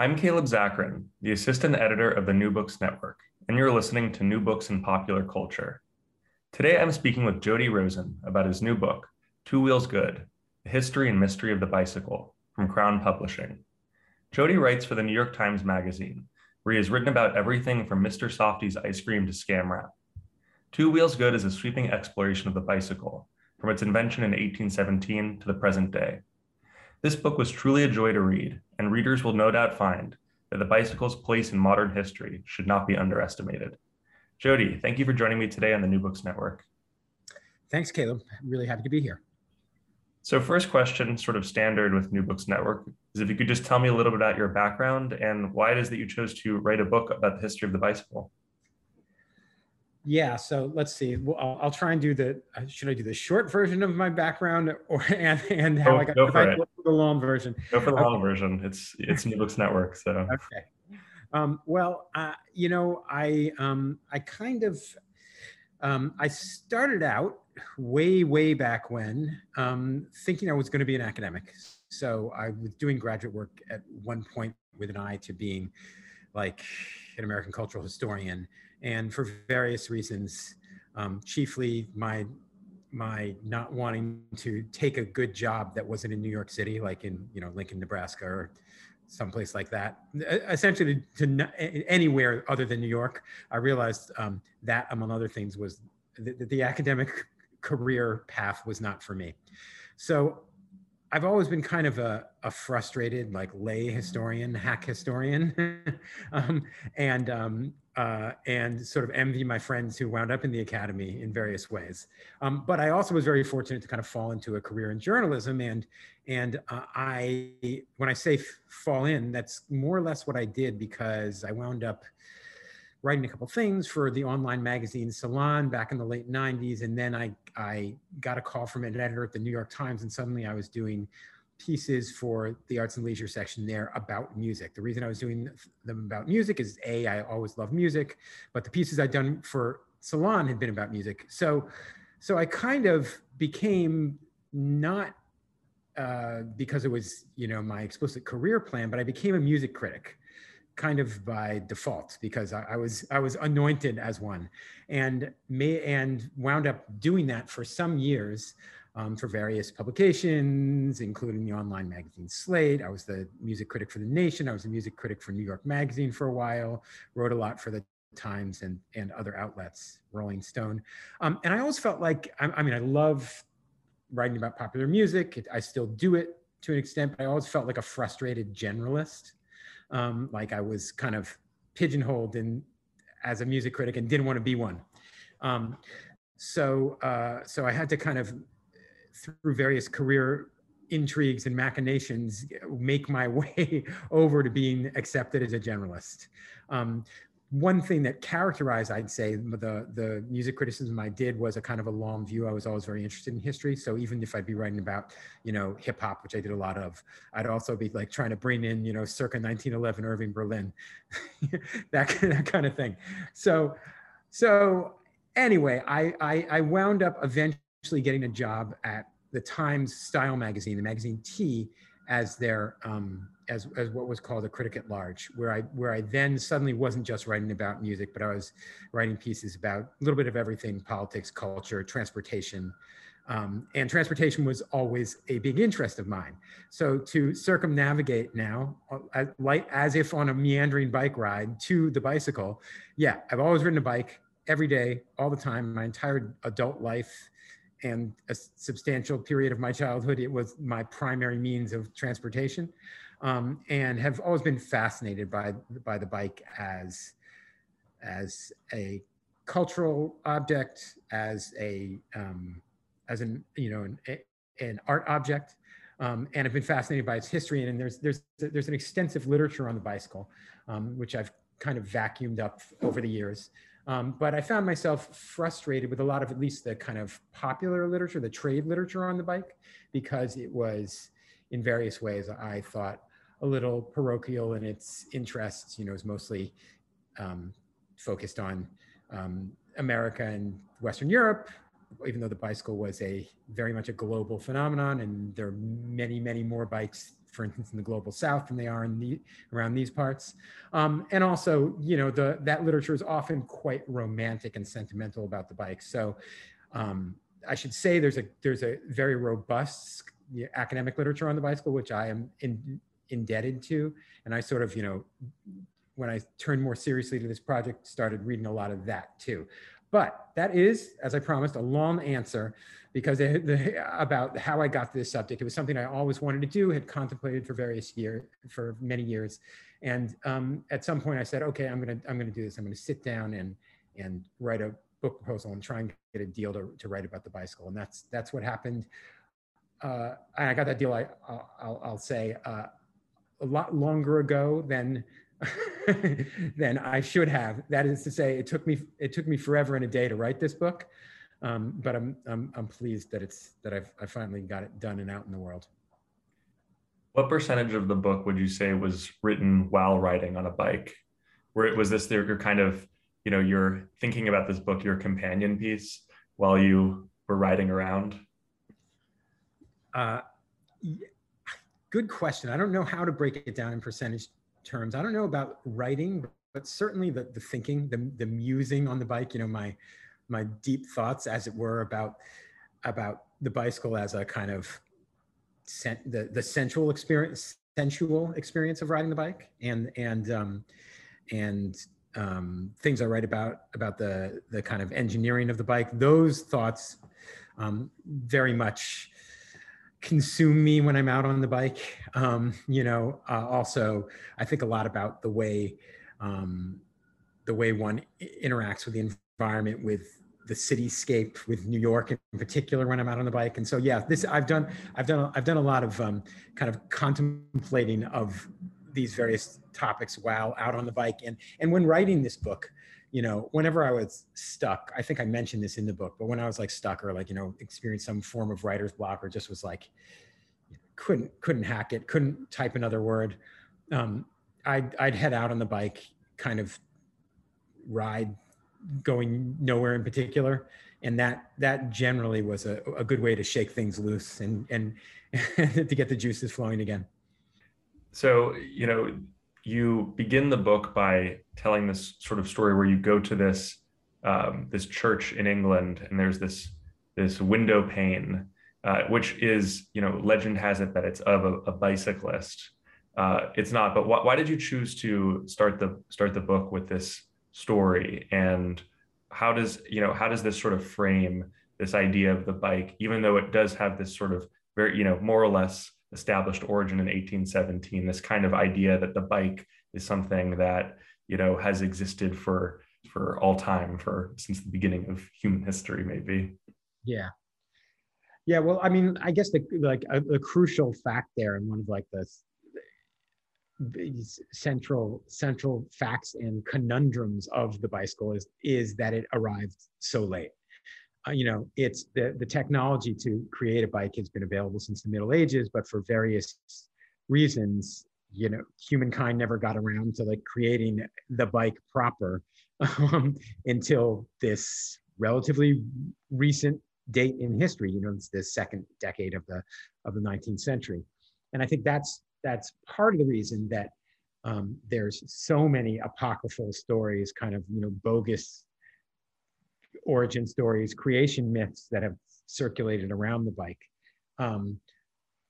I'm Caleb Zakarin, the assistant editor of the New Books Network, and you're listening to New Books in Popular Culture. Today I'm speaking with Jody Rosen about his new book, Two Wheels Good The History and Mystery of the Bicycle, from Crown Publishing. Jody writes for the New York Times Magazine, where he has written about everything from Mr. Softee's ice cream to scam rap. Two Wheels Good is a sweeping exploration of the bicycle, from its invention in 1817 to the present day. This book was truly a joy to read, and readers will no doubt find that the bicycle's place in modern history should not be underestimated. Jody, thank you for joining me today on the New Books Network. Thanks, Caleb. I'm really happy to be here. So, first question, sort of standard with New Books Network, is if you could just tell me a little bit about your background and why it is that you chose to write a book about the history of the bicycle. Yeah, so let's see. Well, I'll, I'll, try and do the. Uh, should I do the short version of my background, or and, and how go, I got go for, the long version? Go for the okay. long version. It's it's New Books Network, so okay. Um, well, uh, you know, I um, I kind of um, I started out way way back when um, thinking I was going to be an academic. So I was doing graduate work at one point with an eye to being like an American cultural historian and for various reasons, um, chiefly my my not wanting to take a good job that wasn't in New York City, like in you know Lincoln, Nebraska, or someplace like that. Essentially, to, to anywhere other than New York, I realized um, that, among other things, was the, the academic career path was not for me. So I've always been kind of a, a frustrated, like lay historian, hack historian, um, and um, uh, and sort of envy my friends who wound up in the academy in various ways. Um, but I also was very fortunate to kind of fall into a career in journalism, and and uh, I, when I say fall in, that's more or less what I did because I wound up writing a couple things for the online magazine Salon back in the late 90s. And then I, I got a call from an editor at the New York Times, and suddenly I was doing pieces for the arts and leisure section there about music. The reason I was doing them about music is A, I always love music, but the pieces I'd done for Salon had been about music. So, so I kind of became not uh, because it was, you know, my explicit career plan, but I became a music critic kind of by default because I, I, was I was anointed as one, and may and wound up doing that for some years um, for various publications, including the online magazine Slate. I was the music critic for The Nation. I was the music critic for New York Magazine for a while. Wrote a lot for the Times and and other outlets, Rolling Stone. Um, and I always felt like I, I mean I love writing about popular music. I still do it to an extent, but I always felt like a frustrated generalist um, like I was kind of pigeonholed in as a music critic and didn't want to be one. Um, so uh, so I had to kind of through various career intrigues and machinations make my way over to being accepted as a generalist. Um, one thing that characterized, I'd say, the the music criticism I did was a kind of a long view. I was always very interested in history, so even if I'd be writing about, you know, hip hop, which I did a lot of, I'd also be like trying to bring in, you know, circa 1911 Irving Berlin, that that kind of thing. So, so anyway, I, I I wound up eventually getting a job at the Times Style magazine, the magazine T, as their um, as, as what was called a critic at large, where I where I then suddenly wasn't just writing about music, but I was writing pieces about a little bit of everything: politics, culture, transportation, um, and transportation was always a big interest of mine. So to circumnavigate now, uh, like as if on a meandering bike ride to the bicycle, yeah, I've always ridden a bike every day, all the time, my entire adult life and a substantial period of my childhood, it was my primary means of transportation um, and have always been fascinated by by the bike as as a cultural object, as a um, as an you know an, an art object, um, and have been fascinated by its history. And, there's there's there's an extensive literature on the bicycle, um, which I've kind of vacuumed up over the years. Um, but I found myself frustrated with a lot of at least the kind of popular literature, the trade literature on the bike, because it was in various ways I thought a little parochial in its interests. You know, is mostly um, focused on um, America and Western Europe, even though the bicycle was a very much a global phenomenon, and there are many, many more bikes, for instance, in the global South than they are in the around these parts. Um, and also, you know, the that literature is often quite romantic and sentimental about the bike. So. Um, I should say there's a there's a very robust academic literature on the bicycle, which I am in, indebted to. And I sort of, you know, when I turned more seriously to this project, started reading a lot of that too. But that is, as I promised, a long answer because the, about how I got to this subject. It was something I always wanted to do, had contemplated for various years, for many years. And um, at some point I said, okay, I'm gonna, I'm gonna do this. I'm gonna sit down and, and write a book proposal and try and get a deal to, to write about the bicycle. And that's, that's what happened. Uh, and I got that deal, I, I'll, I'll say, uh, a lot longer ago than than I should have. That is to say, it took me it took me forever and a day to write this book, um, but I'm, I'm I'm pleased that it's that I've I finally got it done and out in the world. What percentage of the book would you say was written while riding on a bike? Where it was this your kind of you know you're thinking about this book your companion piece while you were riding around? Uh, good question. I don't know how to break it down in percentage terms. I don't know about writing, but certainly the, the thinking, the, the musing on the bike, you know, my, my deep thoughts as it were about, about the bicycle as a kind of sen- the, the sensual experience, sensual experience of riding the bike and, and, um, and, um, things I write about, about the, the kind of engineering of the bike, those thoughts, um, very much, consume me when I'm out on the bike. Um, you know, uh, also I think a lot about the way um, the way one interacts with the environment, with the cityscape, with New York in particular when I'm out on the bike. And so, yeah, this I've done. I've done. I've done a lot of um, kind of contemplating of these various topics while out on the bike, and and when writing this book you know, whenever I was stuck, I think I mentioned this in the book, but when I was like stuck or like, you know, experienced some form of writer's block or just was like, couldn't, couldn't hack it, couldn't type another word. Um, I'd, I'd head out on the bike, kind of ride going nowhere in particular. And that, that generally was a, a good way to shake things loose and, and to get the juices flowing again. So, you know, you begin the book by telling this sort of story where you go to this um, this church in England and there's this this window pane, uh, which is you know legend has it that it's of a, a bicyclist. Uh, it's not, but wh- why did you choose to start the start the book with this story and how does you know how does this sort of frame this idea of the bike, even though it does have this sort of very you know more or less established origin in 1817 this kind of idea that the bike is something that you know has existed for for all time for since the beginning of human history maybe? Yeah. Yeah well i mean i guess the like uh, a, a crucial fact there and one of like the central central facts and conundrums of the bicycle is is that it arrived so late. Uh, you know, it's the the technology to create a bike has been available since the Middle Ages, but for various reasons, you know, humankind never got around to like creating the bike proper um, until this relatively recent date in history. You know, it's the second decade of the of the 19th century, and I think that's that's part of the reason that um, there's so many apocryphal stories, kind of you know bogus origin stories, creation myths that have circulated around the bike um,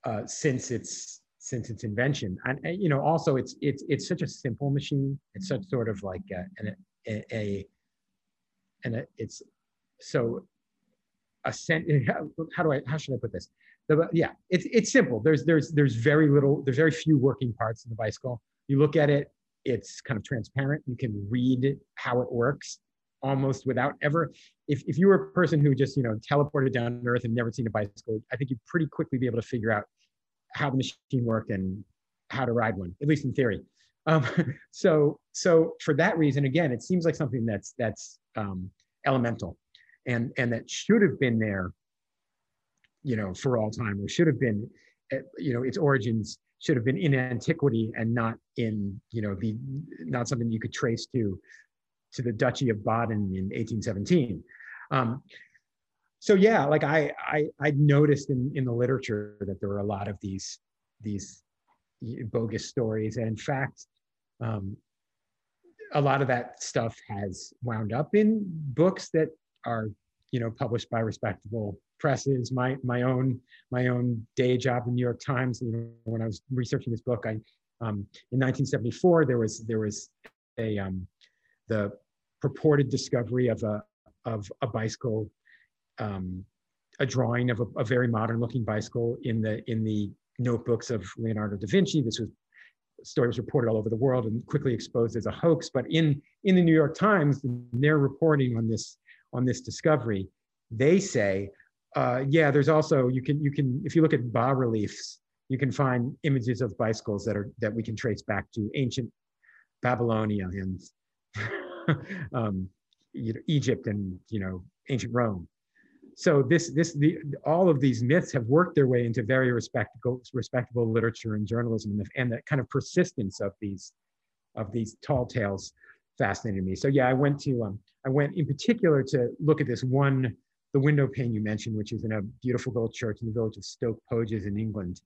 uh, since its since its invention. And, and, you know, also it's it's it's such a simple machine. It's such sort of like a, an, a, a and a, it's so a cent. How do I? How should I put this? The, yeah, it's it's simple. There's there's there's very little. There's very few working parts in the bicycle. You look at it, it's kind of transparent. You can read how it works almost without ever. If if you were a person who just you know teleported down earth and never seen a bicycle, I think you'd pretty quickly be able to figure out how the machine worked and how to ride one, at least in theory. Um, so so for that reason, again, it seems like something that's that's um, elemental, and and that should have been there you know, for all time, or should have been, eh, you know, its origins should have been in antiquity and not in, you know, the not something you could trace to to the Duchy of Baden in 1817. Um, so yeah, like I, I I noticed in in the literature that there were a lot of these these bogus stories, and in fact, um, a lot of that stuff has wound up in books that are you know published by respectable presses, my my own my own day job in New York Times. You know, when I was researching this book, I um, in 1974 there was there was a um, the purported discovery of a of a bicycle, um, a drawing of a, a very modern looking bicycle in the in the notebooks of Leonardo da Vinci. This was story was reported all over the world and quickly exposed as a hoax. But in in the New York Times, their reporting on this on this discovery, they say uh, yeah, there's also you can you can if you look at bas reliefs, you can find images of bicycles that are that we can trace back to ancient Babylonia and um, you know, Egypt and you know ancient Rome. So this this the all of these myths have worked their way into very respectable respectable literature and journalism, and the, and the kind of persistence of these of these tall tales fascinated me. So yeah, I went to um, I went in particular to look at this one the window pane you mentioned, which is in a beautiful little church in the village of Stoke Poges in England,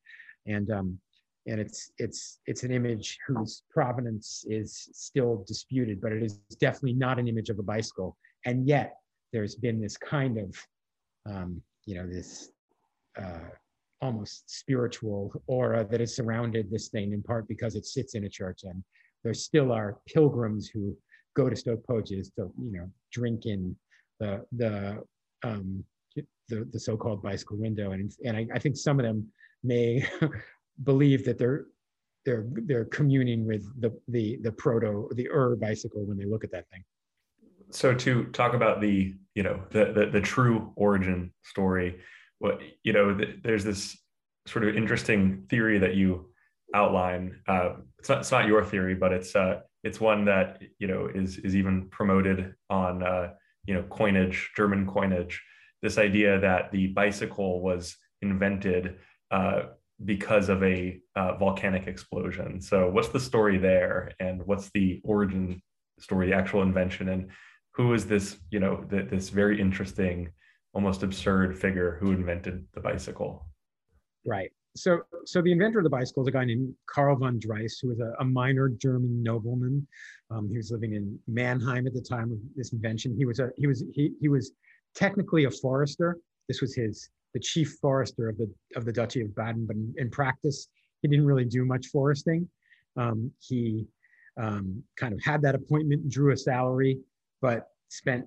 and um, and it's it's it's an image whose provenance is still disputed, but it is definitely not an image of a bicycle. And yet, there's been this kind of um, you know this uh, almost spiritual aura that has surrounded this thing, in part because it sits in a church, and there still are pilgrims who go to Stoke Poges to you know drink in the the um, the, the so-called bicycle window. And, and I, I think some of them may believe that they're, they're, they're communing with the, the, the proto, the Ur bicycle when they look at that thing. So to talk about the, you know, the, the, the true origin story, what, you know, the, there's this sort of interesting theory that you outline. Uh, it's not, it's not your theory, but it's, uh, it's one that, you know, is, is even promoted on, uh, you know coinage german coinage this idea that the bicycle was invented uh, because of a uh, volcanic explosion. So what's the story there? And what's the origin story the actual invention? And who is this you know th- this very interesting almost absurd figure who invented the bicycle? Right so so the inventor of the bicycle is a guy named Karl von Drais, who was a, a minor German nobleman. Um, he was living in Mannheim at the time of this invention. He was a he was he he was technically a forester. This was his the chief forester of the of the Duchy of Baden, but in, in practice, he didn't really do much foresting. Um, he um, kind of had that appointment, drew a salary, but spent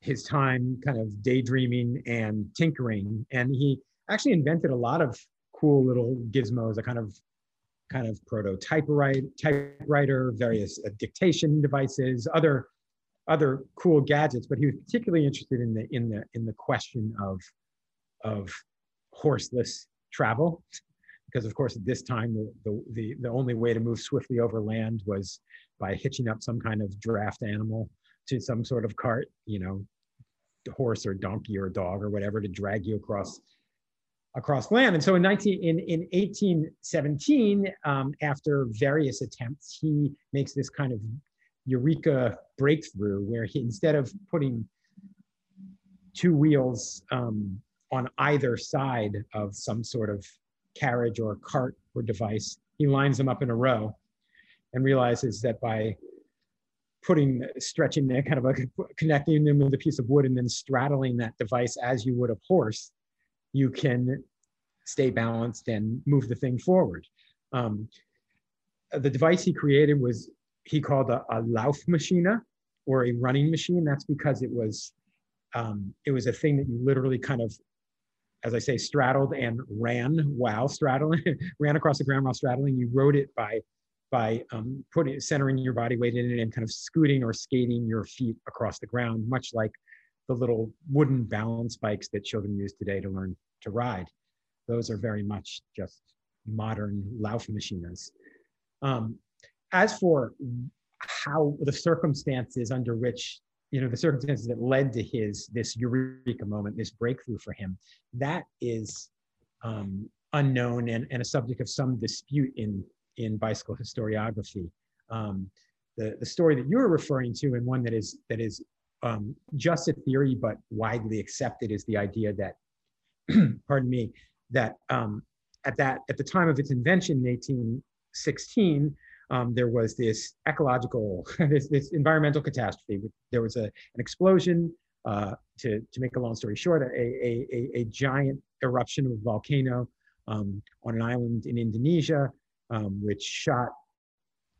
his time kind of daydreaming and tinkering. And he actually invented a lot of cool little gizmos, a kind of kind of proto typewriter, various uh, dictation devices, other other cool gadgets. But he was particularly interested in the in the in the question of of horseless travel because of course at this time the, the, the, the only way to move swiftly over land was by hitching up some kind of draft animal to some sort of cart, you know, horse or donkey or dog or whatever to drag you across across land. And so in 19 in, in 1817, um, after various attempts, he makes this kind of eureka breakthrough where he instead of putting two wheels um, on either side of some sort of carriage or cart or device, he lines them up in a row and realizes that by putting, stretching the kind of a, connecting them with a piece of wood and then straddling that device as you would a horse, you can stay balanced and move the thing forward. Um, the device he created was, he called a, a Laufmaschine or a running machine. That's because it was, um, it was a thing that you literally kind of, as I say, straddled and ran while straddling, ran across the ground while straddling. You rode it by by um, putting centering your body weight in it and kind of scooting or skating your feet across the ground, much like the little wooden balance bikes that children use today to learn to ride. Those are very much just modern Laufmaschines. Um, as for how the circumstances under which, you know, the circumstances that led to his, this eureka moment, this breakthrough for him, that is um, unknown and, and a subject of some dispute in in bicycle historiography. Um, the, the story that you're referring to and one that is that is um, just a theory but widely accepted is the idea that pardon me that um, at that at the time of its invention in 1816 um, there was this ecological this, this environmental catastrophe. There was a, an explosion uh, to, to make a long story short a, a, a, a giant eruption of a volcano um, on an island in indonesia um, which shot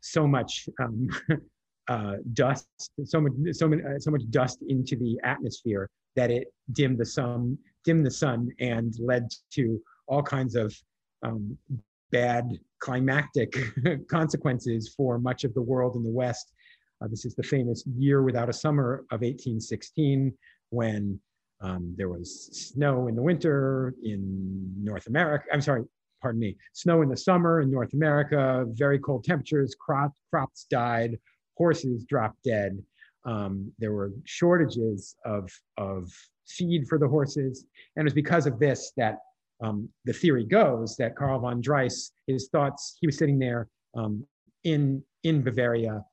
so much um, uh, dust, so much, so, many, uh, so much dust into the atmosphere that it dimmed the sun, dimmed the sun, and led to all kinds of um, bad climactic consequences for much of the world in the West. Uh, this is the famous year without a summer of 1816, when um, there was snow in the winter in North America. I'm sorry, pardon me, snow in the summer in North America, very cold temperatures, crop, crops died, horses dropped dead. Um, there were shortages of, of feed for the horses. And it was because of this that um, the theory goes that Karl von Drais, his thoughts, he was sitting there um, in, in Bavaria.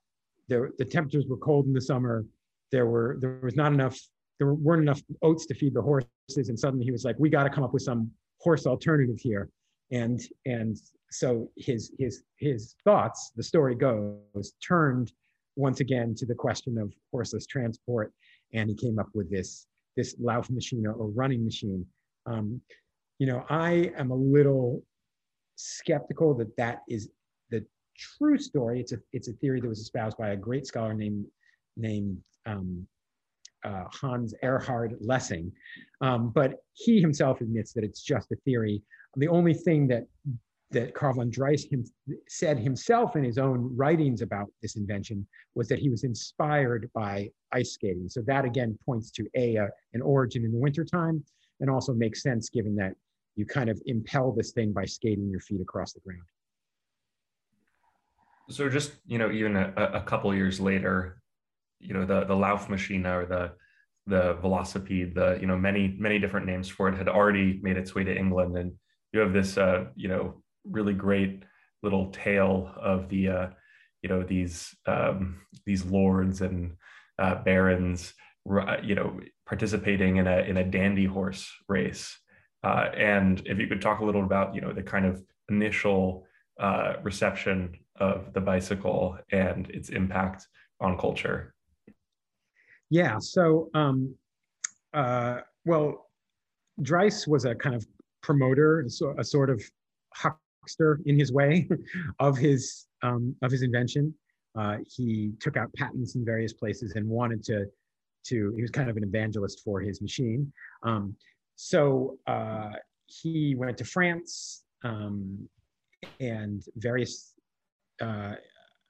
There, the temperatures were cold in the summer. There, were, there was not enough, there weren't enough oats to feed the horses. And suddenly he was like, we got to come up with some horse alternative here and and so his his his thoughts the story goes turned once again to the question of horseless transport and he came up with this this Lauf Laufmaschine or running machine um, you know i am a little skeptical that that is the true story it's a it's a theory that was espoused by a great scholar named named um, uh, Hans Erhard Lessing. Um, but he himself admits that it's just a theory. The only thing that that Karl von Drais him, said himself in his own writings about this invention was that he was inspired by ice skating. So that again points to a, a an origin in the wintertime and also makes sense given that you kind of impel this thing by skating your feet across the ground. So just, you know, even a, a couple years later, you know, the, the Laufmaschine or the, the Velocipede, the, you know, many, many different names for it had already made its way to England and you have this uh, you know really great little tale of the uh, you know these um, these lords and uh, barons you know participating in a in a dandy horse race. Uh, and if you could talk a little about you know the kind of initial uh, reception of the bicycle and its impact on culture. Yeah so um, uh, well Drais was a kind of promoter, a sort of in his way of his um, of his invention. Uh, he took out patents in various places and wanted to to. He was kind of an evangelist for his machine. Um, so uh, he went to France um, and various uh,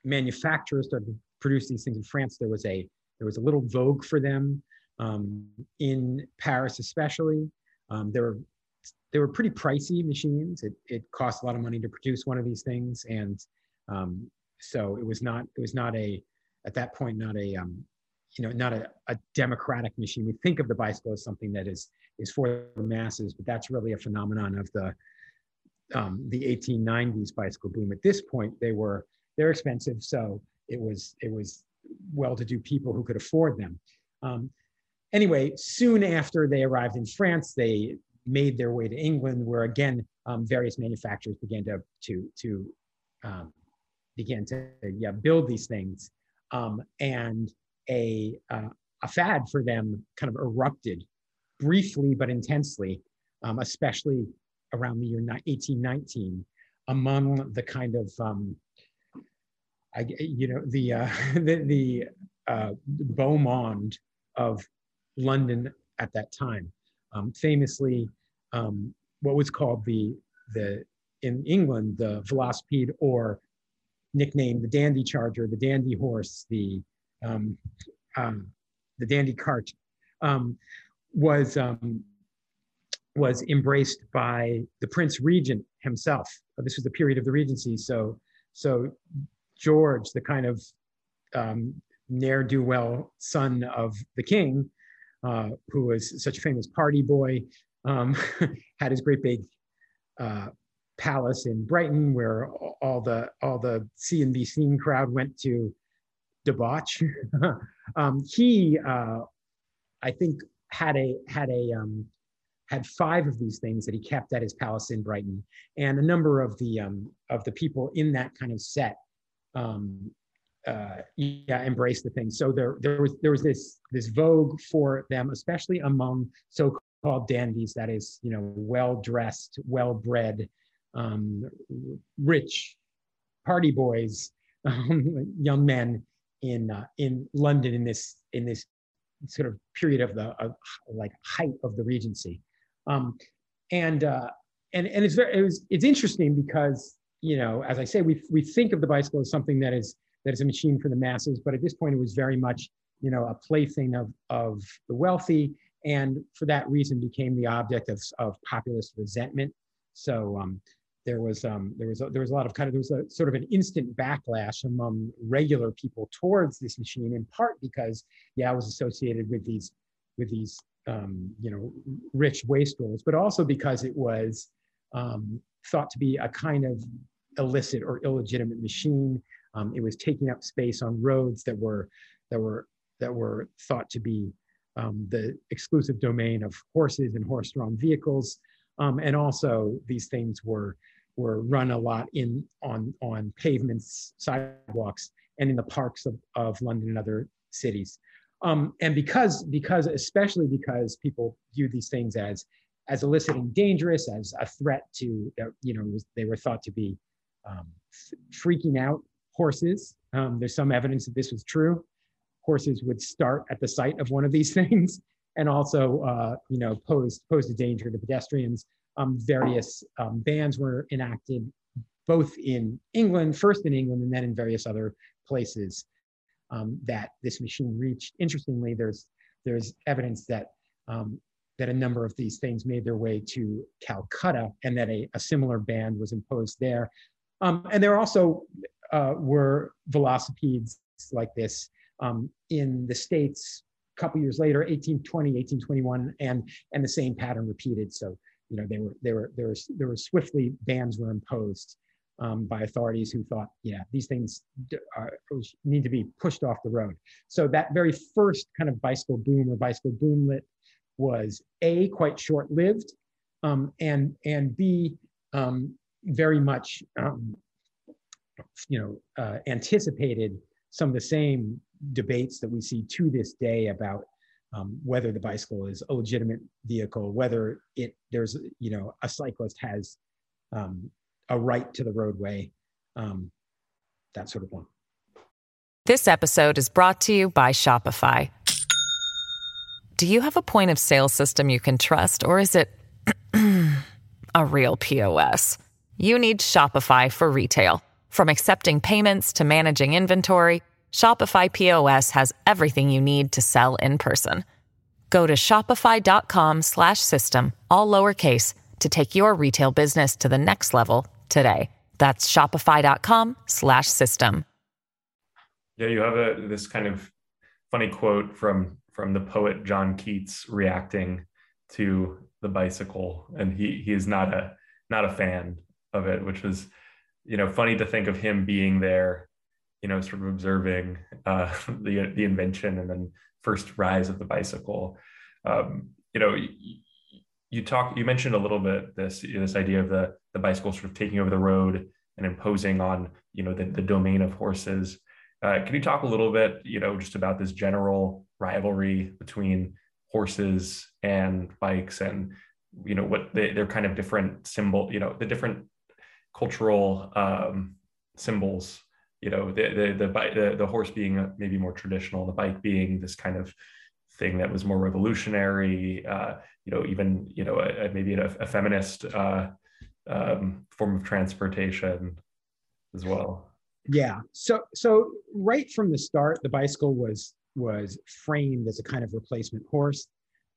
manufacturers started produce these things in France. There was a there was a little vogue for them um, in Paris, especially. Um, there were they were pretty pricey machines. It it cost a lot of money to produce one of these things, and um, so it was not it was not a at that point not a um, you know not a, a democratic machine. We think of the bicycle as something that is is for the masses, but that's really a phenomenon of the um, the 1890s bicycle boom. At this point, they were they're expensive, so it was it was well-to-do people who could afford them. Um, anyway, soon after they arrived in France, they made their way to England, where again um, various manufacturers began to to to um, to yeah build these things, um, and a uh, a fad for them kind of erupted briefly but intensely, um, especially around the year 1819, among the kind of um, I, you know the uh, the, the uh, beau monde of London at that time. Um, famously, um, what was called the the in England the velocipede or nicknamed the dandy charger, the dandy horse, the um, um, the dandy cart um, was um, was embraced by the Prince Regent himself. This was the period of the Regency, so so George, the kind of um, ne'er do well son of the king, uh, who was such a famous party boy, um, had his great big uh, palace in Brighton where all the all the see and be seen crowd went to debauch. um, he, uh, I think, had a had a um, had five of these things that he kept at his palace in Brighton, and a number of the um, of the people in that kind of set um, uh, yeah, embrace the thing. So there, there was there was this this vogue for them, especially among so-called dandies. That is, you know, well-dressed, well-bred, um, rich party boys, um, young men in uh, in London in this in this sort of period of the of, like height of the Regency, um, and uh, and and it's very it was it's interesting because you know, as I say, we we think of the bicycle as something that is that is a machine for the masses, but at this point, it was very much, you know, a plaything of of the wealthy, and for that reason, became the object of of populist resentment. So um, there was um, there was a, there was a lot of kind of there was a sort of an instant backlash among regular people towards this machine, in part because yeah, it was associated with these with these um, you know rich wastrels, but also because it was um, thought to be a kind of illicit or illegitimate machine. Um, it was taking up space on roads that were that were that were thought to be um, the exclusive domain of horses and horse-drawn vehicles. Um, and also, these things were were run a lot in on on pavements, sidewalks, and in the parks of, of London and other cities. Um, and because because especially because people view these things as as illicit and dangerous, as a threat to you know they were thought to be um, freaking out horses. Um, there's some evidence that this was true. Horses would start at the sight of one of these things and also, uh, you know, posed, posed a danger to pedestrians. Um, various um, bans were enacted both in England, first in England, and then in various other places um, that this machine reached. Interestingly, there's there's evidence that um, that a number of these things made their way to Calcutta, and that a, a similar ban was imposed there. Um, and there are also uh, were velocipedes like this um, in the States a couple years later, 1820, 1821, and, and the same pattern repeated. So, you know, they were, they were, there was, there were swiftly bans were imposed um, by authorities who thought, yeah, these things are, need to be pushed off the road. So that very first kind of bicycle boom or bicycle boomlet was A, quite short-lived, um, and, and B, um, very much, um, you know, uh, anticipated some of the same debates that we see to this day about um, whether the bicycle is a legitimate vehicle, whether it there's you know a cyclist has um, a right to the roadway, um, that sort of one. This episode is brought to you by Shopify. Do you have a point of sale system you can trust, or is it a real POS? you need Shopify for retail. From accepting payments to managing inventory, Shopify POS has everything you need to sell in person. Go to shopify.com/system all lowercase to take your retail business to the next level today. That's shopify.com slash system. Yeah, you have a this kind of funny quote from from the poet John Keats reacting to the bicycle, and he he is not a not a fan of it, which was you know funny to think of him being there, you know, sort of observing uh, the the invention and then first rise of the bicycle. Um, you know, you, you talk you mentioned a little bit this this idea of the the bicycle sort of taking over the road and imposing on you know the, the domain of horses. Uh, can you talk a little bit, you know, just about this general rivalry between horses and bikes, and you know what they, they're kind of different symbol, you know, the different cultural um, symbols. You know, the the the, the the horse being maybe more traditional, the bike being this kind of thing that was more revolutionary. Uh, you know, even you know, a, a, maybe a, a feminist uh, um, form of transportation as well. Yeah. So so right from the start, the bicycle was was framed as a kind of replacement horse.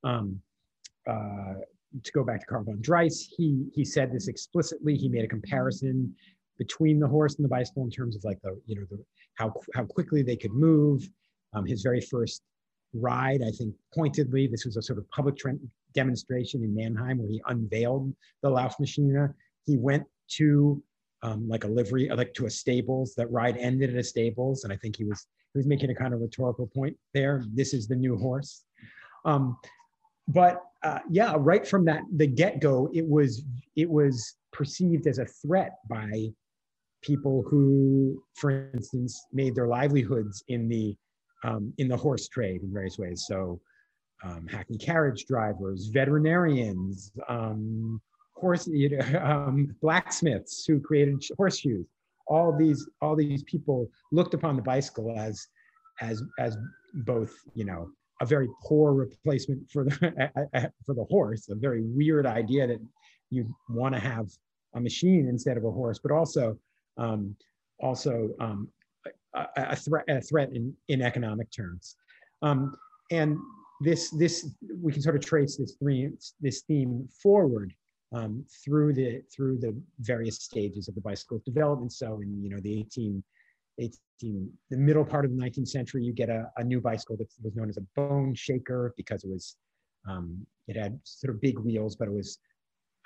Um, uh, to go back to Karl von Drais, he he said this explicitly. He made a comparison between the horse and the bicycle in terms of like the you know the how how quickly they could move. Um, his very first ride, I think pointedly, this was a sort of public demonstration in Mannheim where he unveiled the Laufmaschine. He went to um, like a livery, like to a stables. That ride ended at a stables, and I think he was he was making a kind of rhetorical point there. This is the new horse. Um, but uh, yeah, right from that the get go, it was it was perceived as a threat by people who, for instance, made their livelihoods in the um, in the horse trade in various ways. So, um, hackney carriage drivers, veterinarians, um, horse you know, um, blacksmiths who created horseshoes. All these all these people looked upon the bicycle as as as both you know a very poor replacement for the for the horse, a very weird idea that you want to have a machine instead of a horse, but also um, also um, a, a, threat a threat in in economic terms. Um, and this this we can sort of trace this three this theme forward um, through the through the various stages of the bicycle development. So in you know the 18, 18 the middle part of the 19th century, you get a, a new bicycle that was known as a bone shaker because it was um, it had sort of big wheels, but it was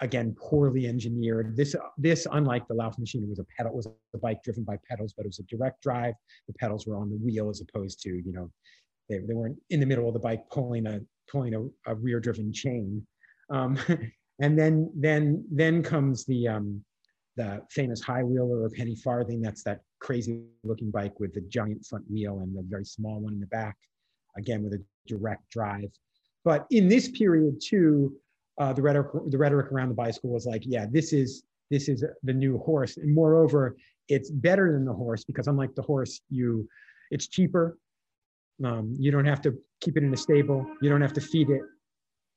again poorly engineered. This this unlike the Laufmaschine was a pedal It was a bike driven by pedals, but it was a direct drive. The pedals were on the wheel as opposed to you know they, they weren't in the middle of the bike pulling a pulling a, a rear driven chain. Um, and then then then comes the um, the famous high wheeler or penny farthing. That's that crazy looking bike with the giant front wheel and the very small one in the back, again with a direct drive. But in this period too, uh, the rhetoric the rhetoric around the bicycle was like, yeah, this is this is the new horse, and moreover, it's better than the horse because unlike the horse, you it's cheaper. Um, you don't have to keep it in a stable. You don't have to feed it.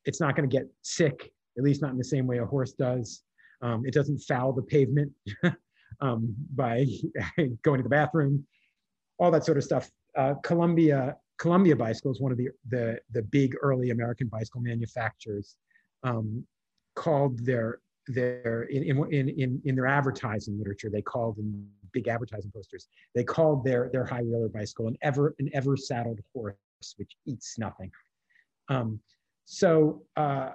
It's not going to get sick at least not in the same way a horse does. Um, it doesn't foul the pavement um, by going to the bathroom, all that sort of stuff. Uh, Columbia Columbia Bicycle is one of the, the, the big early American bicycle manufacturers. Um, called their their in, in in in their advertising literature, they called in big advertising posters, they called their their high wheeler bicycle an ever an ever saddled horse which eats nothing. Um, so uh,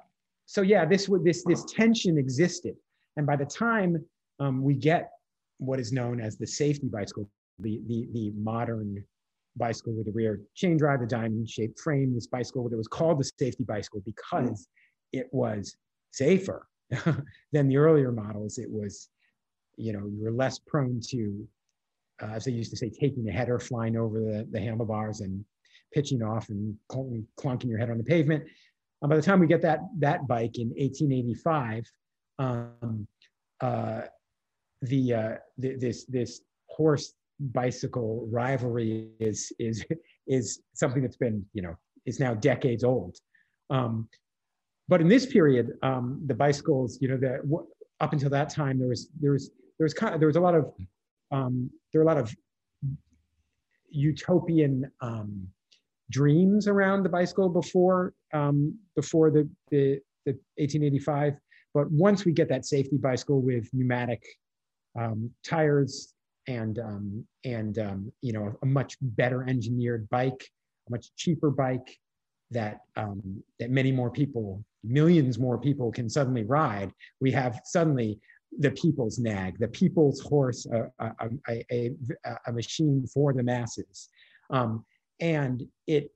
so yeah, this would this this tension existed, and by the time um, we get what is known as the safety bicycle, the the the modern bicycle with the rear chain drive, the diamond shaped frame, this bicycle that was called the safety bicycle because it was safer than the earlier models. It was, you know, you were less prone to, uh, as they used to say, taking the header, flying over the, the handlebars and pitching off and clunking your head on the pavement. Uh, by the time we get that that bike in 1885, um, uh, the, uh, the, this this horse bicycle rivalry is is is something that's been you know is now decades old. Um, but in this period, um, the bicycles, you know, that up until that time, there was there was there was kind of, there was a lot of um, there were a lot of utopian um, dreams around the bicycle before um, before the, the, the 1885. But once we get that safety bicycle with pneumatic um, tires and um, and um, you know a much better engineered bike, a much cheaper bike that um, that many more people, millions more people can suddenly ride. We have suddenly the people's nag, the people's horse, a, a, a, a machine for the masses. Um, and it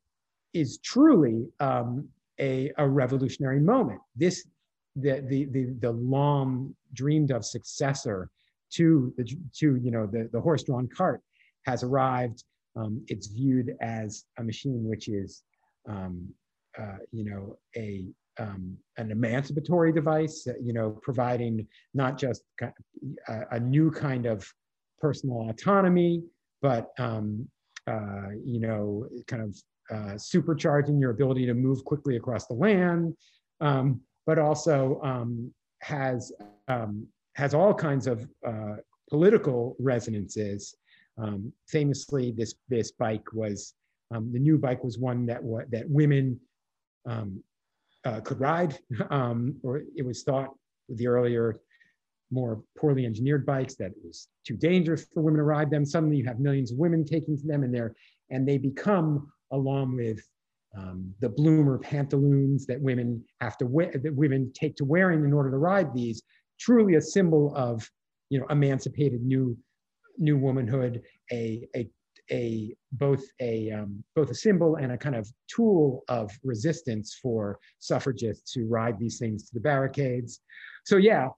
is truly um, a, a revolutionary moment. This, the, the, the, the long dreamed of successor to the, to, you know, the, the horse-drawn cart has arrived. Um, it's viewed as a machine which is, um, uh, you know, a, um, an emancipatory device, uh, you know, providing not just a, a, new kind of personal autonomy, but, um, uh, you know, kind of uh, supercharging your ability to move quickly across the land, um, but also um, has, um, has all kinds of uh, political resonances. Um, famously, this, this bike was, the new bike was one that, that women um, uh, could ride, um, or it was thought with the earlier, more poorly engineered bikes that it was too dangerous for women to ride them. Suddenly, you have millions of women taking to them, and they're and they become, along with um, the bloomer pantaloons that women have to wear, that women take to wearing in order to ride these, truly a symbol of, you know, emancipated new, new womanhood, a, a a both a um, both a symbol and a kind of tool of resistance for suffragists who ride these things to the barricades. So yeah,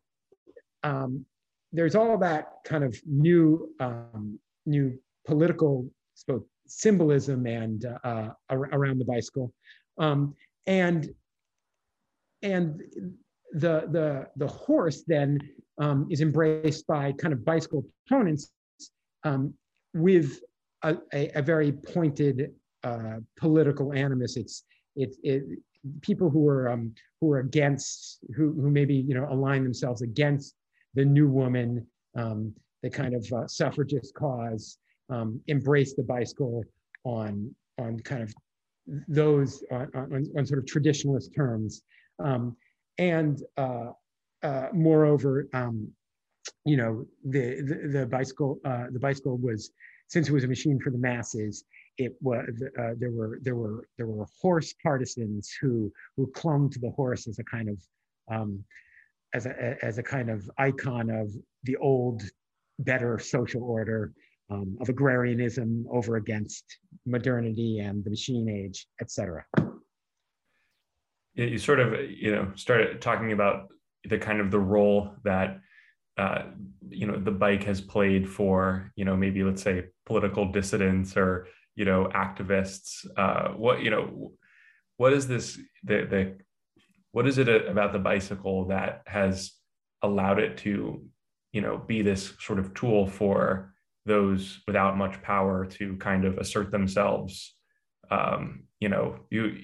um, there's all that kind of new um, new political both symbolism and uh, around the bicycle, um, and and the the the horse then um, is embraced by kind of bicycle opponents um, with a, a, a very pointed uh, political animus. It's it, it people who are um, who are against who who maybe you know align themselves against the new woman, um, the kind of uh, suffragist cause, um, embrace the bicycle on on kind of those on, on, on sort of traditionalist terms, um, and uh, uh, moreover, um, you know the the, the bicycle uh, the bicycle was since it was a machine for the masses, it was uh, there were there were there were horse partisans who who clung to the horse as a kind of um, as a as a kind of icon of the old, better social order um, of agrarianism over against modernity and the machine age, etc. You sort of you know started talking about the kind of the role that uh, you know the bike has played for you know maybe let's say political dissidents or you know activists uh, what you know what is this the, the what is it about the bicycle that has allowed it to you know be this sort of tool for those without much power to kind of assert themselves. Um, you know you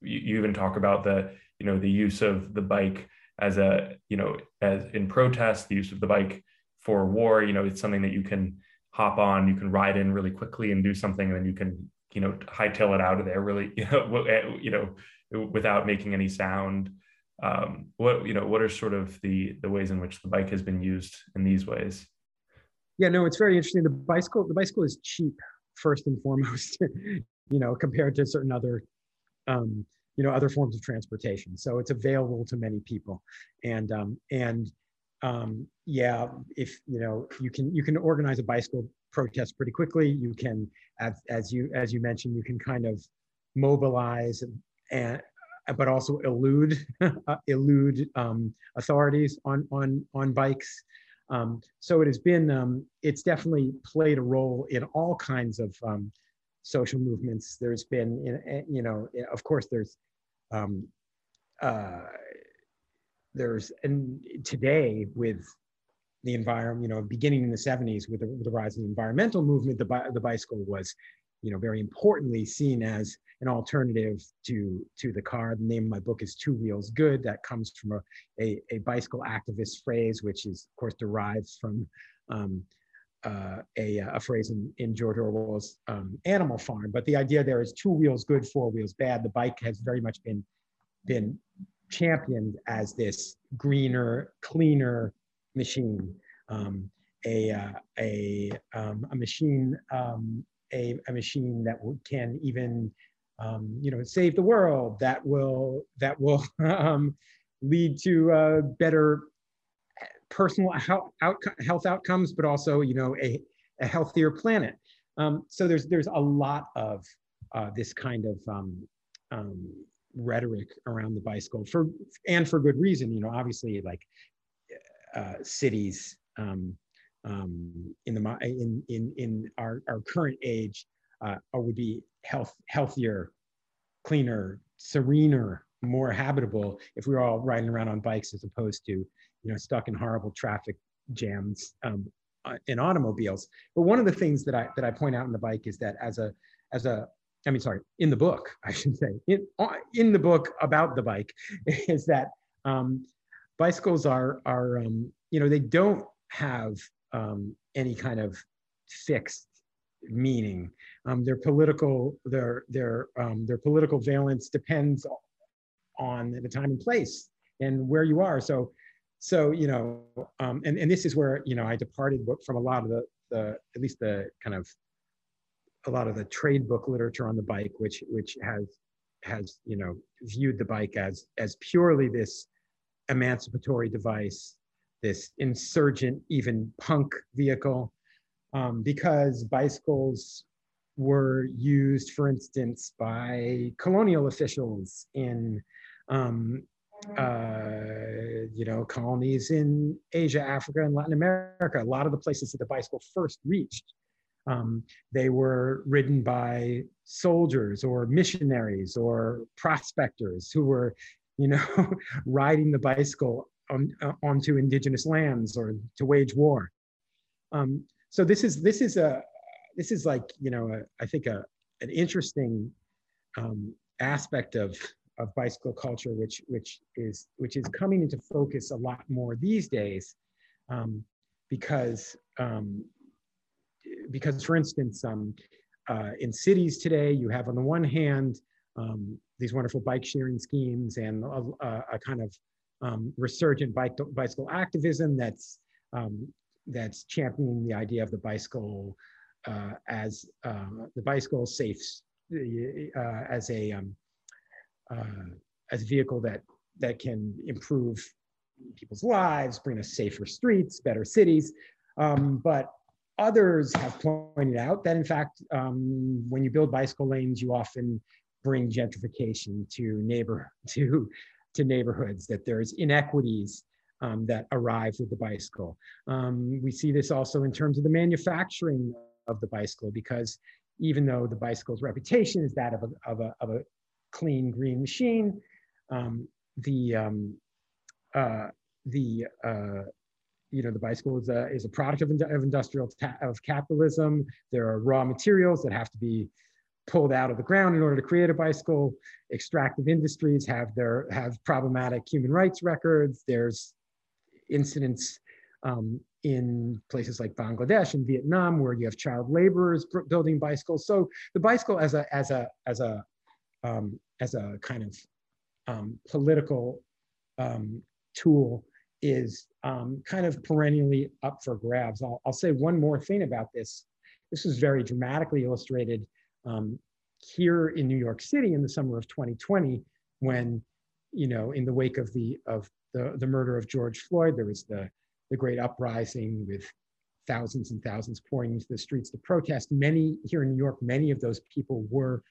you even talk about the you know the use of the bike as a you know as in protest the use of the bike for war. You know it's something that you can hop on you can ride in really quickly and do something and then you can you know hightail it out of there really you know eh, you know without making any sound. Um, what you know what are sort of the the ways in which the bike has been used in these ways yeah no it's very interesting. The bicycle the bicycle is cheap first and foremost you know compared to certain other um, you know other forms of transportation. So it's available to many people. And um, and um, yeah if you know you can you can organize a bicycle protest pretty quickly. You can as, as you as you mentioned you can kind of mobilize and and but also elude elude um, authorities on on on bikes um, so it has been um, it's definitely played a role in all kinds of um, social movements. There's been you know of course there's um, uh, there's and today with the environment, you know, beginning in the 70s with the, with the rise of the environmental movement, the, the bicycle was, you know, very importantly seen as an alternative to to the car. The name of my book is Two Wheels Good. That comes from a, a, a bicycle activist phrase, which is, of course, derived from um, uh, a, a phrase in, in George Orwell's um, Animal Farm. But the idea there is two wheels good, four wheels bad. The bike has very much been been championed as this greener, cleaner machine, um, a uh, a um, a machine um, a, a machine that can even um, you know save the world that will that will um, lead to uh, better personal health, health outcomes, but also you know a, a healthier planet. Um, so there's there's a lot of uh, this kind of um, um, rhetoric around the bicycle for and for good reason. You know, obviously, like uh, cities um, um, in the in in in our our current age uh, would be health healthier, cleaner, serener, more habitable if we were all riding around on bikes as opposed to you know stuck in horrible traffic jams um, uh, in automobiles. But one of the things that I that I point out in the bike is that as a as a I mean, sorry, in the book, I should say, in, uh, in the book about the bike, is that um, bicycles are, are um, you know, they don't have um, any kind of fixed meaning. Um, their political, their, their, um, their political valence depends on the time and place and where you are. So, so you know, um, and, and this is where, you know, I departed from a lot of the, the at least the kind of a lot of the trade book literature on the bike, which which has has you know viewed the bike as as purely this emancipatory device, this insurgent, even punk vehicle, um, because bicycles were used, for instance, by colonial officials in um, uh, you know colonies in Asia, Africa, and Latin America. A lot of the places that the bicycle first reached um, they were ridden by soldiers or missionaries or prospectors who were, you know, riding the bicycle on, uh, onto indigenous lands or to wage war. Um, so this is this is a this is like you know a, I think a an interesting um, aspect of of bicycle culture, which which is which is coming into focus a lot more these days, um, because um, because for instance, um, uh, in cities today, you have on the one hand, um, these wonderful bike sharing schemes and a, a kind of um, resurgent bicycle activism that's, um, that's championing the idea of the bicycle uh, as uh, the bicycle safe, uh, as a, um, uh, as a vehicle that, that can improve people's lives, bring us safer streets, better cities. Um, but Others have pointed out that, in fact, um, when you build bicycle lanes, you often bring gentrification to neighbor to to neighborhoods. That there's inequities um, that arrive with the bicycle. Um, we see this also in terms of the manufacturing of the bicycle, because even though the bicycle's reputation is that of a of a, of a clean green machine, um, the um, uh, the uh, you know the bicycle is a, is a product of, of industrial of capitalism there are raw materials that have to be pulled out of the ground in order to create a bicycle extractive industries have their have problematic human rights records there's incidents um, in places like bangladesh and vietnam where you have child laborers building bicycles so the bicycle as a as a as a um, as a kind of um, political um, tool is um, kind of perennially up for grabs. I'll, I'll, say one more thing about this. This is very dramatically illustrated um, here in New York City in the summer of 2020, when, you know, in the wake of the of the, the murder of George Floyd, there was the the great uprising with thousands and thousands pouring into the streets to protest. Many here in New York, many of those people were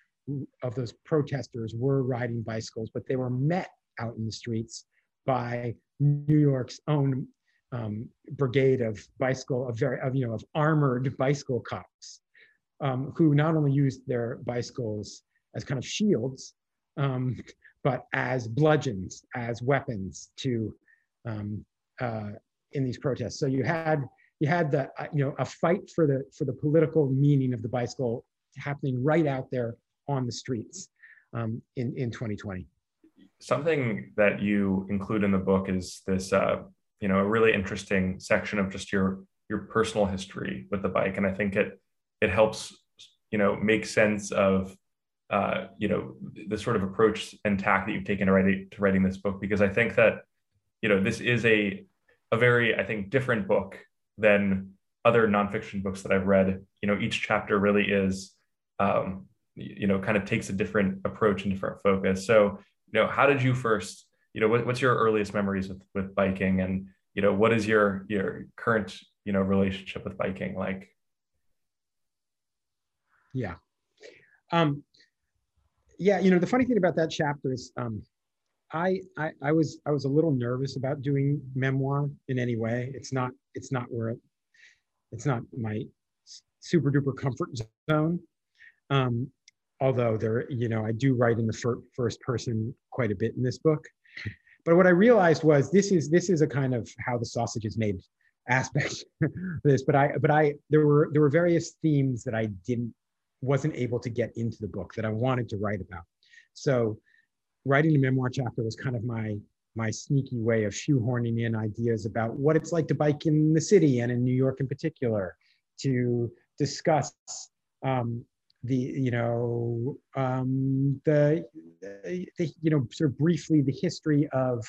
of those protesters were riding bicycles, but they were met out in the streets by New York's own um, brigade of bicycle, of very, of, you know, of armored bicycle cops, um, who not only used their bicycles as kind of shields, um, but as bludgeons, as weapons to um, uh, in these protests. So you had you had the uh, you know a fight for the for the political meaning of the bicycle happening right out there on the streets um, in in 2020 something that you include in the book is this uh, you know a really interesting section of just your your personal history with the bike and i think it it helps you know make sense of uh, you know the sort of approach and tack that you've taken to writing to writing this book because I think that you know this is a a very I think different book than other nonfiction books that I've read. You know, each chapter really is um, you know kind of takes a different approach and different focus. So you know, how did you first you know what, what's your earliest memories with with biking and you know what is your your current you know relationship with biking like? Yeah. Um, yeah, you know, the funny thing about that chapter is um, I, I, I was I was a little nervous about doing memoir in any way. It's not it's not where it, it's not my super duper comfort zone. Um, although there, you know, I do write in the fir- first person quite a bit in this book. But what I realized was this is this is a kind of how the sausage is made aspect of this. But I but I there were there were various themes that I didn't wasn't able to get into the book that I wanted to write about. So writing the memoir chapter was kind of my my sneaky way of shoehorning in ideas about what it's like to bike in the city and in New York in particular, to discuss um, the you know um, the, the you know sort of briefly the history of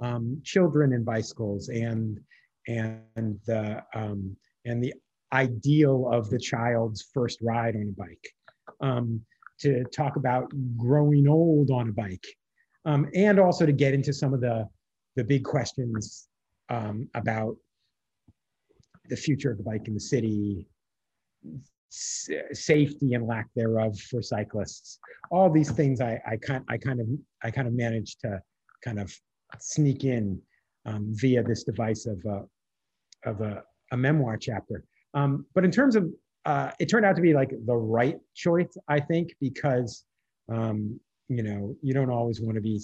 um, children and bicycles and and the um, and the ideal of the child's first ride on a bike, um, to talk about growing old on a bike, um, and also to get into some of the, the big questions um, about the future of the bike in the city, s- safety and lack thereof for cyclists. All these things I, I, kind, I kind of I kind of managed to kind of sneak in um, via this device of of a, a memoir chapter. Um, but in terms of, uh, it turned out to be like the right choice, I think, because, um, you know, you don't always want to be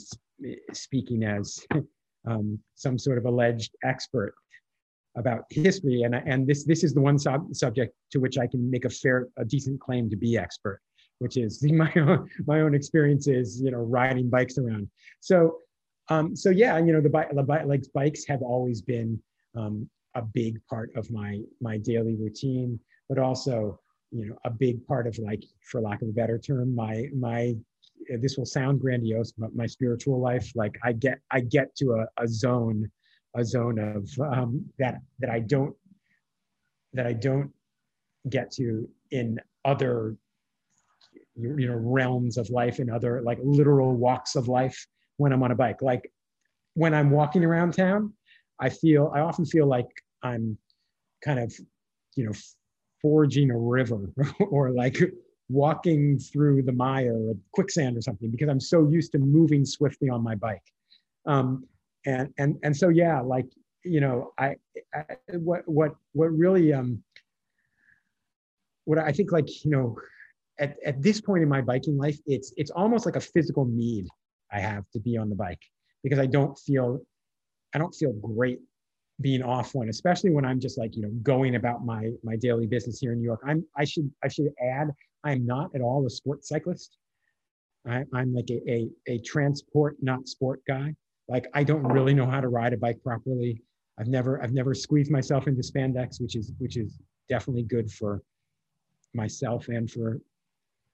speaking as um, some sort of alleged expert about history. And, and this, this is the one sub- subject to which I can make a fair, a decent claim to be expert, which is my own, my own experiences, you know, riding bikes around. So, um, so yeah, you know, the bike, the bike, like bikes have always been um, a big part of my my daily routine but also you know a big part of like for lack of a better term my my this will sound grandiose but my spiritual life like i get i get to a, a zone a zone of um, that that i don't that i don't get to in other you know realms of life in other like literal walks of life when i'm on a bike. Like when i'm walking around town i feel i often feel like I'm kind of, you know, forging a river or like walking through the mire or quicksand or something because I'm so used to moving swiftly on my bike. Um, and and and so yeah, like you know, I, I what what what really um what I think like you know at, at this point in my biking life, it's it's almost like a physical need I have to be on the bike because I don't feel I don't feel great being off one, especially when I'm just like, you know, going about my my daily business here in New York. I'm I should I should add, I'm not at all a sport cyclist. I, I'm like a, a, a transport, not sport guy. Like I don't really know how to ride a bike properly. I've never I've never squeezed myself into spandex, which is which is definitely good for myself and for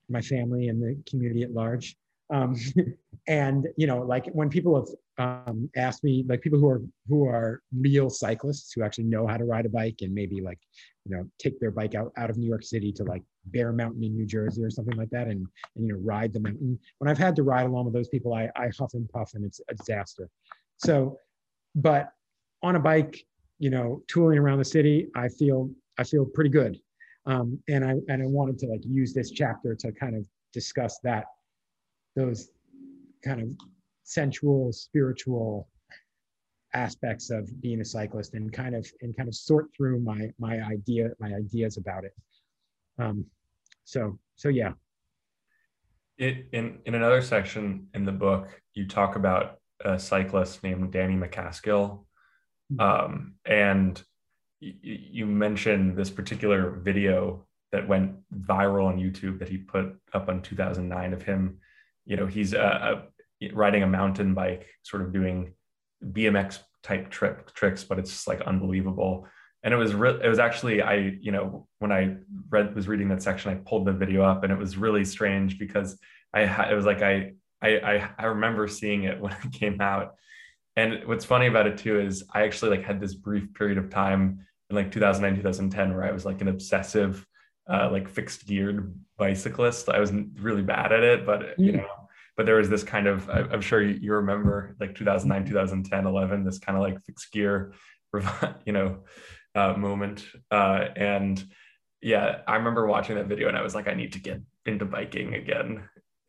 my family and the community at large. Um, and you know, like when people have um, asked me, like people who are who are real cyclists who actually know how to ride a bike and maybe like, you know, take their bike out out of New York City to like Bear Mountain in New Jersey or something like that, and and you know, ride the mountain. When I've had to ride along with those people, I I huff and puff and it's a disaster. So, but on a bike, you know, tooling around the city, I feel I feel pretty good. Um, and I and I wanted to like use this chapter to kind of discuss that those kind of sensual, spiritual aspects of being a cyclist and kind of and kind of sort through my my idea my ideas about it. Um, so so yeah. It, in in another section in the book, you talk about a cyclist named Danny MacAskill, hmm. um, and y- you mentioned this particular video that went viral on YouTube that he put up on 2009 of him you know he's uh, riding a mountain bike sort of doing bmx type trip tricks but it's just like unbelievable. And it was re- it was actually I you know when I read was reading that section I pulled the video up and it was really strange because I it was like I I I remember seeing it when it came out. And what's funny about it too is I actually like had this brief period of time in like 2009 2010 where I was like an obsessive uh, like fixed geared bicyclist. I was really bad at it but you mm. know but there was this kind of i'm sure you remember like 2009 2010 11 this kind of like fixed gear you know uh, moment. Uh, and yeah, I remember watching that video and I was like, I need to get into biking again.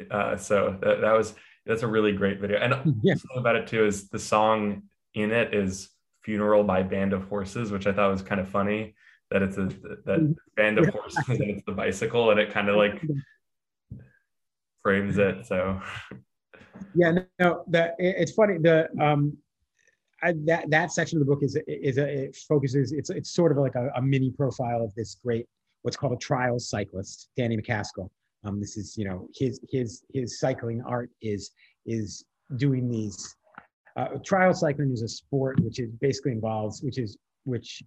Uh, so that, that was that's a really great video. And yeah. about it too is the song in it is "Funeral" by Band of Horses, which I thought was kind of funny that it's a that mm-hmm. band of horses and it's the bicycle and it kind of like frames it. So yeah, no, that it's funny. The um I, that that section of the book is is a, it focuses it's it's sort of like a, a, mini profile of this great what's called a trial cyclist Danny MacAskill. Um, this is you know his his his cycling art is is doing these uh, trial cycling is a sport which is basically involves which is which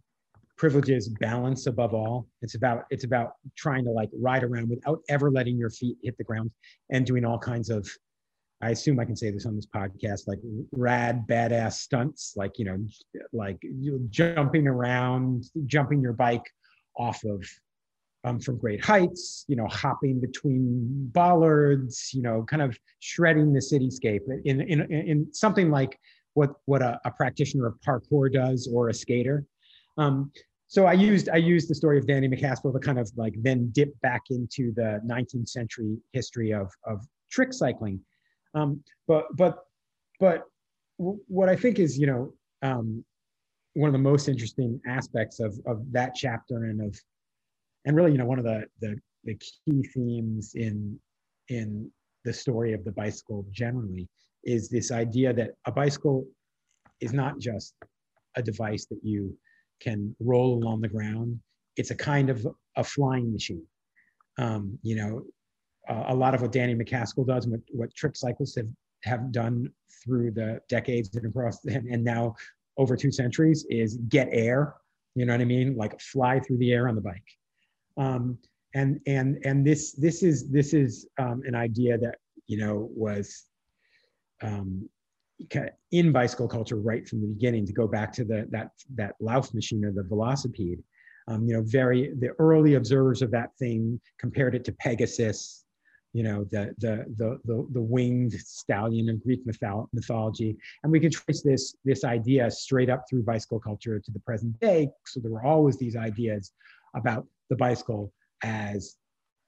privileges balance above all. It's about it's about trying to like ride around without ever letting your feet hit the ground and doing all kinds of I assume I can say this on this podcast, like rad, badass stunts, like, you know, like jumping around, jumping your bike off of um, from great heights, you know, hopping between bollards, you know, kind of shredding the cityscape in, in, in something like what, what a, a practitioner of parkour does or a skater. Um, so I used I used the story of Danny MacAskill to kind of like then dip back into the 19th century history of, of trick cycling. Um, but but but what I think is you know um, one of the most interesting aspects of of that chapter and of and really you know one of the the, the key themes in in the story of the bicycle generally is this idea that a bicycle is not just a device that you can roll along the ground it's a kind of a flying machine um, you know a lot of what Danny MacAskill does and what, what trick cyclists have, have done through the decades and across and, and now over two centuries is get air. You know what I mean? Like fly through the air on the bike. Um, and and and this this is this is um, an idea that you know was um, in bicycle culture right from the beginning. To go back to the that that Laufmaschine or the velocipede, um, you know, very the early observers of that thing compared it to Pegasus you know, the, the, the, the, the winged stallion of Greek mythology. And we can trace this, this idea straight up through bicycle culture to the present day. So there were always these ideas about the bicycle as,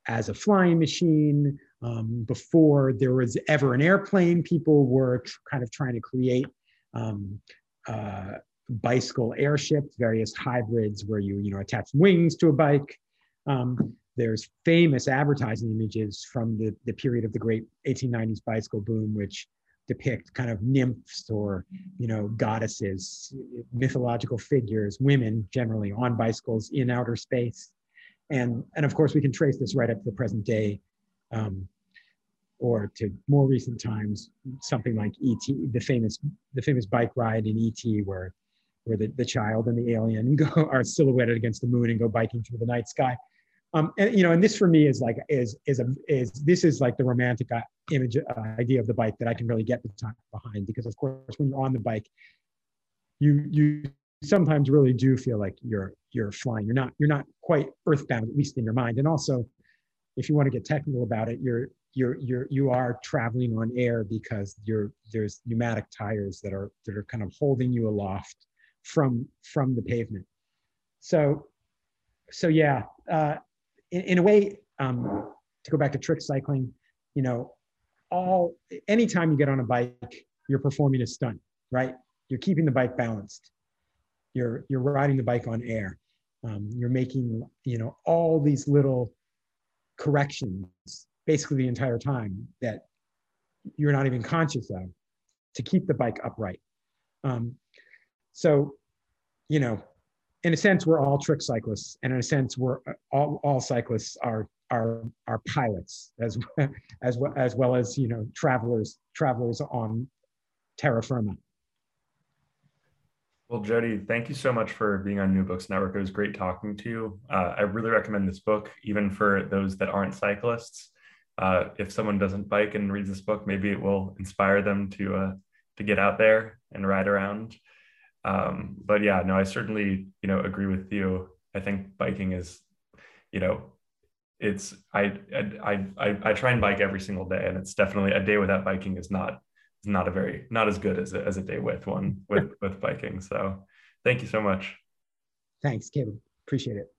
as a flying machine. Um, before there was ever an airplane, people were kind of trying to create um, uh, bicycle airships, various hybrids where you, you know, attach wings to a bike. Um, there's famous advertising images from the, the period of the great 1890s bicycle boom, which depict kind of nymphs or you know goddesses mythological figures women generally on bicycles in outer space and and of course we can trace this right up to the present day um, or to more recent times something like E.T. the famous the famous bike ride in E.T. where where the, the child and the alien go are silhouetted against the moon and go biking through the night sky. Um, and you know, and this for me is like is is a is this is like the romantic uh, image uh, idea of the bike that I can really get behind because of course when you're on the bike, you you sometimes really do feel like you're you're flying. You're not you're not quite earthbound at least in your mind. And also, if you want to get technical about it, you're you're you're you are traveling on air because you're there's pneumatic tires that are that are kind of holding you aloft from from the pavement. So so yeah. Uh, in, in a way, um, to go back to trick cycling, you know, all anytime you get on a bike, you're performing a stunt, right? You're keeping the bike balanced. You're you're riding the bike on air. Um, you're making you know all these little corrections basically the entire time that you're not even conscious of to keep the bike upright. Um, so, you know, in a sense, we're all trick cyclists, and in a sense, we're all, all cyclists are are are pilots as as well as well as you know travelers travelers on terra firma. Well, Jody, thank you so much for being on New Books Network. It was great talking to you. Uh, I really recommend this book, even for those that aren't cyclists. Uh, if someone doesn't bike and reads this book, maybe it will inspire them to uh, to get out there and ride around. Um, but yeah, no, I certainly you know agree with you. I think biking is, you know, it's I I I I try and bike every single day, and it's definitely a day without biking is not not a very not as good as a, as a day with one with with biking. So thank you so much. Thanks, Kim. Appreciate it.